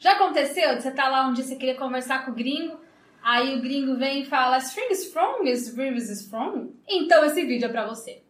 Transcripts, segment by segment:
Já aconteceu de você estar tá lá um dia você queria conversar com o gringo, aí o gringo vem e fala String is strong, is rivers is strong? Então esse vídeo é pra você.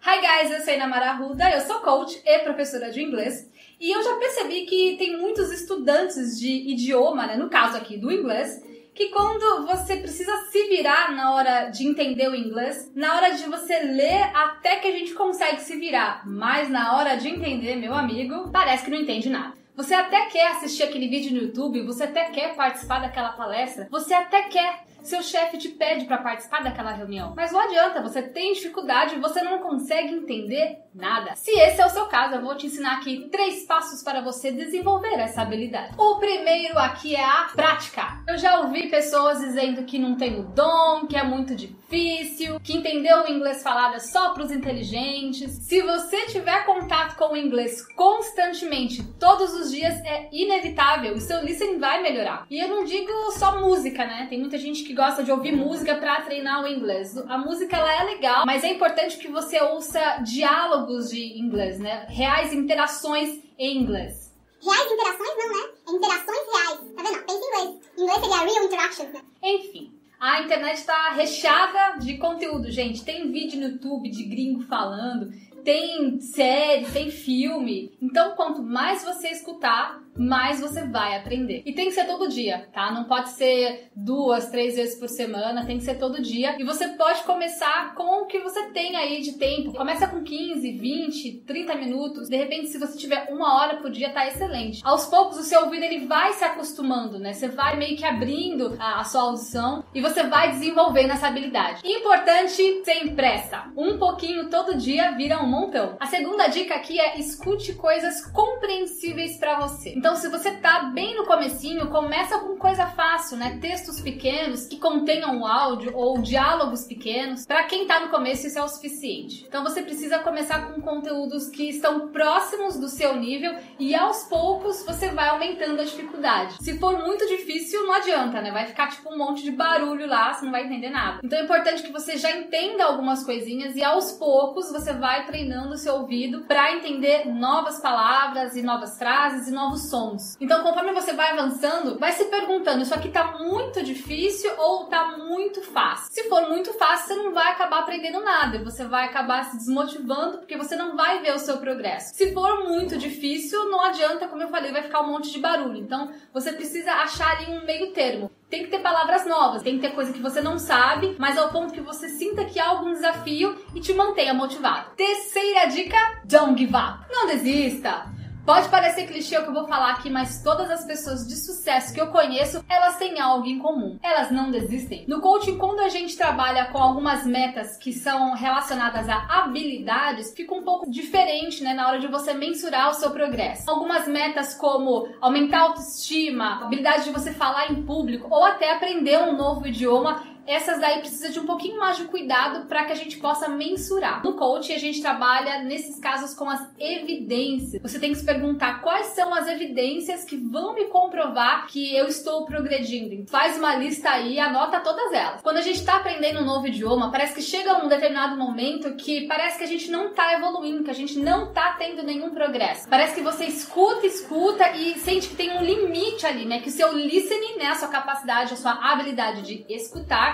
Hi guys, eu sou Ana Arruda, eu sou coach e professora de inglês. E eu já percebi que tem muitos estudantes de idioma, né, no caso aqui do inglês, que quando você precisa se virar na hora de entender o inglês, na hora de você ler, até que a gente consegue se virar, mas na hora de entender, meu amigo, parece que não entende nada. Você até quer assistir aquele vídeo no YouTube, você até quer participar daquela palestra, você até quer seu chefe te pede para participar daquela reunião. Mas não adianta, você tem dificuldade, você não consegue entender nada. Se esse é o seu caso, eu vou te ensinar aqui três passos para você desenvolver essa habilidade. O primeiro aqui é a prática. Eu já ouvi pessoas dizendo que não tem o dom, que é muito difícil, que entender o inglês falado é só para os inteligentes. Se você tiver contato com o inglês constantemente, todos os dias, é inevitável, o seu listening vai melhorar. E eu não digo só música, né? Tem muita gente que gosta de ouvir música para treinar o inglês. A música ela é legal, mas é importante que você ouça diálogos de inglês, né? Reais interações em inglês. Reais interações não, né? É interações reais. Tá vendo? Pensa em inglês. Em inglês seria real interactions, né? Enfim. A internet está recheada de conteúdo, gente. Tem vídeo no YouTube de gringo falando, tem série, tem filme. Então, quanto mais você escutar, mais você vai aprender. E tem que ser todo dia, tá? Não pode ser duas, três vezes por semana, tem que ser todo dia. E você pode começar com o que você tem aí de tempo. Começa com 15, 20, 30 minutos. De repente, se você tiver uma hora por dia, tá excelente. Aos poucos, o seu ouvido ele vai se acostumando, né? Você vai meio que abrindo a, a sua audição e você vai desenvolvendo essa habilidade. Importante, sem pressa. Um pouquinho todo dia vira um montão. A segunda dica aqui é escute coisas compreensíveis para você. Então, se você tá bem no comecinho, começa com coisa fácil, né? Textos pequenos que contenham áudio ou diálogos pequenos. Para quem tá no começo, isso é o suficiente. Então, você precisa começar com conteúdos que estão próximos do seu nível e aos poucos você vai aumentando a dificuldade. Se for muito difícil, não adianta, né? Vai ficar tipo um monte de barulho lá, você não vai entender nada. Então, é importante que você já entenda algumas coisinhas e aos poucos você vai treinando o seu ouvido para entender novas palavras e novas frases e novos sons. Então, conforme você vai avançando, vai se perguntando: isso aqui tá muito difícil ou tá muito fácil? Se for muito fácil, você não vai acabar aprendendo nada, você vai acabar se desmotivando porque você não vai ver o seu progresso. Se for muito difícil, não adianta, como eu falei, vai ficar um monte de barulho. Então, você precisa achar ali um meio termo. Tem que ter palavras novas, tem que ter coisa que você não sabe, mas ao ponto que você sinta que há algum desafio e te mantenha motivado. Terceira dica: don't give up. Não desista. Pode parecer clichê o que eu vou falar aqui, mas todas as pessoas de sucesso que eu conheço, elas têm algo em comum. Elas não desistem. No coaching, quando a gente trabalha com algumas metas que são relacionadas a habilidades, fica um pouco diferente, né, na hora de você mensurar o seu progresso. Algumas metas como aumentar a autoestima, habilidade de você falar em público ou até aprender um novo idioma, essas daí precisa de um pouquinho mais de cuidado para que a gente possa mensurar. No coaching a gente trabalha nesses casos com as evidências. Você tem que se perguntar quais são as evidências que vão me comprovar que eu estou progredindo. Faz uma lista aí, anota todas elas. Quando a gente está aprendendo um novo idioma, parece que chega um determinado momento que parece que a gente não está evoluindo, que a gente não está tendo nenhum progresso. Parece que você escuta, escuta e sente que tem um limite ali, né? Que o seu listening, né, a sua capacidade, a sua habilidade de escutar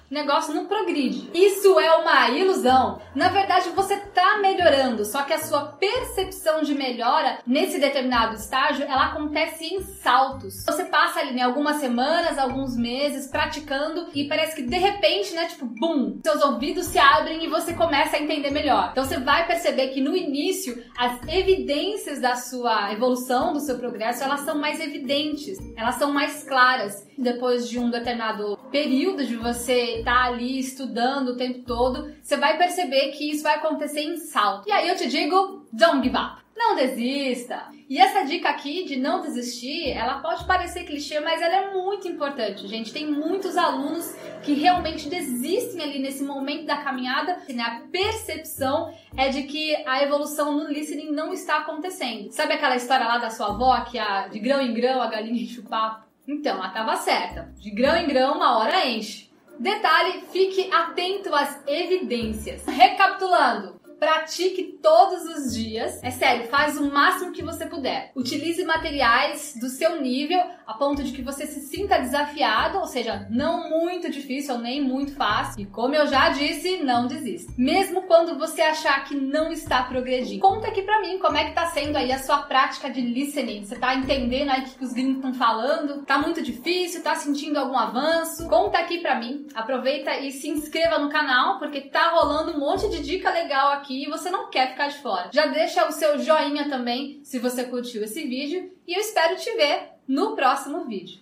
o negócio não progride. Isso é uma ilusão. Na verdade, você está melhorando, só que a sua percepção de melhora nesse determinado estágio, ela acontece em saltos. Você passa ali, né, algumas semanas, alguns meses praticando e parece que de repente, né, tipo, bum, seus ouvidos se abrem e você começa a entender melhor. Então você vai perceber que no início as evidências da sua evolução, do seu progresso, elas são mais evidentes, elas são mais claras. Depois de um determinado período de você tá ali estudando o tempo todo, você vai perceber que isso vai acontecer em salto. E aí eu te digo, don't give up. Não desista. E essa dica aqui de não desistir, ela pode parecer clichê, mas ela é muito importante, gente. Tem muitos alunos que realmente desistem ali nesse momento da caminhada. Né? A percepção é de que a evolução no listening não está acontecendo. Sabe aquela história lá da sua avó que a, de grão em grão a galinha enche o papo? Então, ela estava certa. De grão em grão, uma hora enche Detalhe, fique atento às evidências. Recapitulando, pratique todos os dias. É sério, faz o máximo que você puder. Utilize materiais do seu nível, a ponto de que você se sinta desafiado, ou seja, não muito difícil nem muito fácil. E como eu já disse, não desista. Mesmo quando você achar que não está progredindo. Conta aqui pra mim como é que tá sendo aí a sua prática de listening. Você tá entendendo aí o que os gringos estão falando? Tá muito difícil? Tá sentindo algum avanço? Conta aqui pra mim. Aproveita e se inscreva no canal, porque tá rolando um monte de dica legal aqui aqui e você não quer ficar de fora. Já deixa o seu joinha também se você curtiu esse vídeo e eu espero te ver no próximo vídeo.